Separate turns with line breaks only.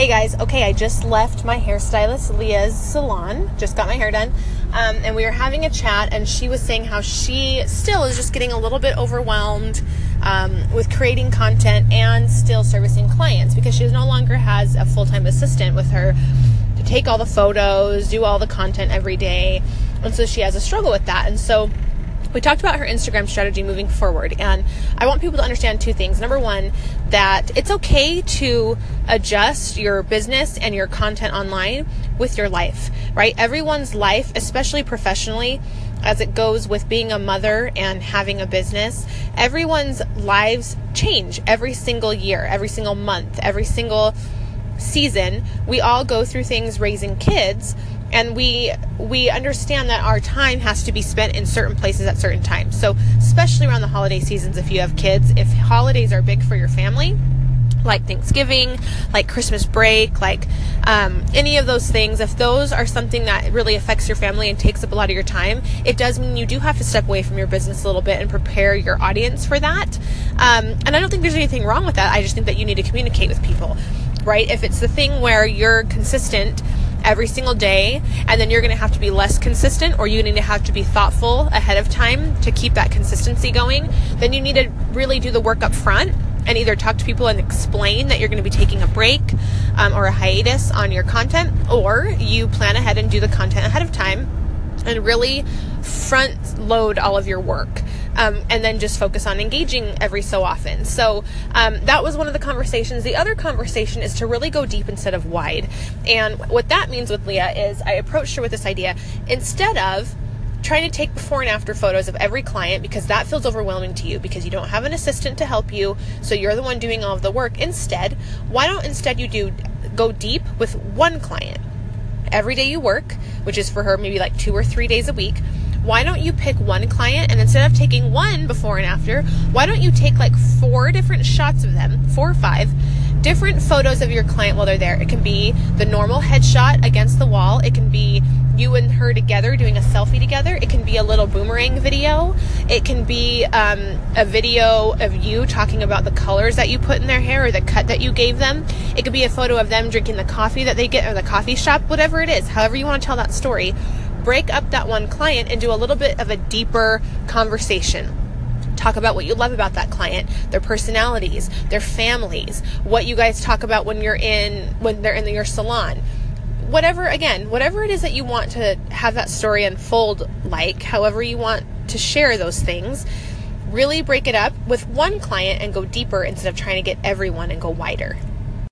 Hey guys, okay, I just left my hairstylist Leah's salon, just got my hair done, um, and we were having a chat, and she was saying how she still is just getting a little bit overwhelmed um, with creating content and still servicing clients because she no longer has a full time assistant with her to take all the photos, do all the content every day, and so she has a struggle with that, and so we talked about her Instagram strategy moving forward, and I want people to understand two things. Number one, that it's okay to adjust your business and your content online with your life, right? Everyone's life, especially professionally, as it goes with being a mother and having a business, everyone's lives change every single year, every single month, every single season. We all go through things raising kids and we we understand that our time has to be spent in certain places at certain times so especially around the holiday seasons if you have kids if holidays are big for your family like Thanksgiving, like Christmas break, like um, any of those things, if those are something that really affects your family and takes up a lot of your time, it does mean you do have to step away from your business a little bit and prepare your audience for that. Um, and I don't think there's anything wrong with that. I just think that you need to communicate with people, right? If it's the thing where you're consistent every single day and then you're going to have to be less consistent or you need to have to be thoughtful ahead of time to keep that consistency going. Then you need to really do the work up front and either talk to people and explain that you're going to be taking a break um, or a hiatus on your content or you plan ahead and do the content ahead of time and really front load all of your work um, and then just focus on engaging every so often. So um, that was one of the conversations. The other conversation is to really go deep instead of wide. And what that means with Leah is I approached her with this idea instead of trying to take before and after photos of every client because that feels overwhelming to you because you don't have an assistant to help you so you're the one doing all of the work instead why don't instead you do go deep with one client every day you work which is for her maybe like two or three days a week why don't you pick one client? And instead of taking one before and after, why don't you take like four different shots of them, four or five, different photos of your client while they're there? It can be the normal headshot against the wall, it can be you and her together doing a selfie together, it can be a little boomerang video, it can be um, a video of you talking about the colors that you put in their hair or the cut that you gave them, it could be a photo of them drinking the coffee that they get or the coffee shop, whatever it is, however you want to tell that story break up that one client and do a little bit of a deeper conversation. Talk about what you love about that client their personalities their families what you guys talk about when you're in when they're in your salon. Whatever again whatever it is that you want to have that story unfold like however you want to share those things really break it up with one client and go deeper instead of trying to get everyone and go wider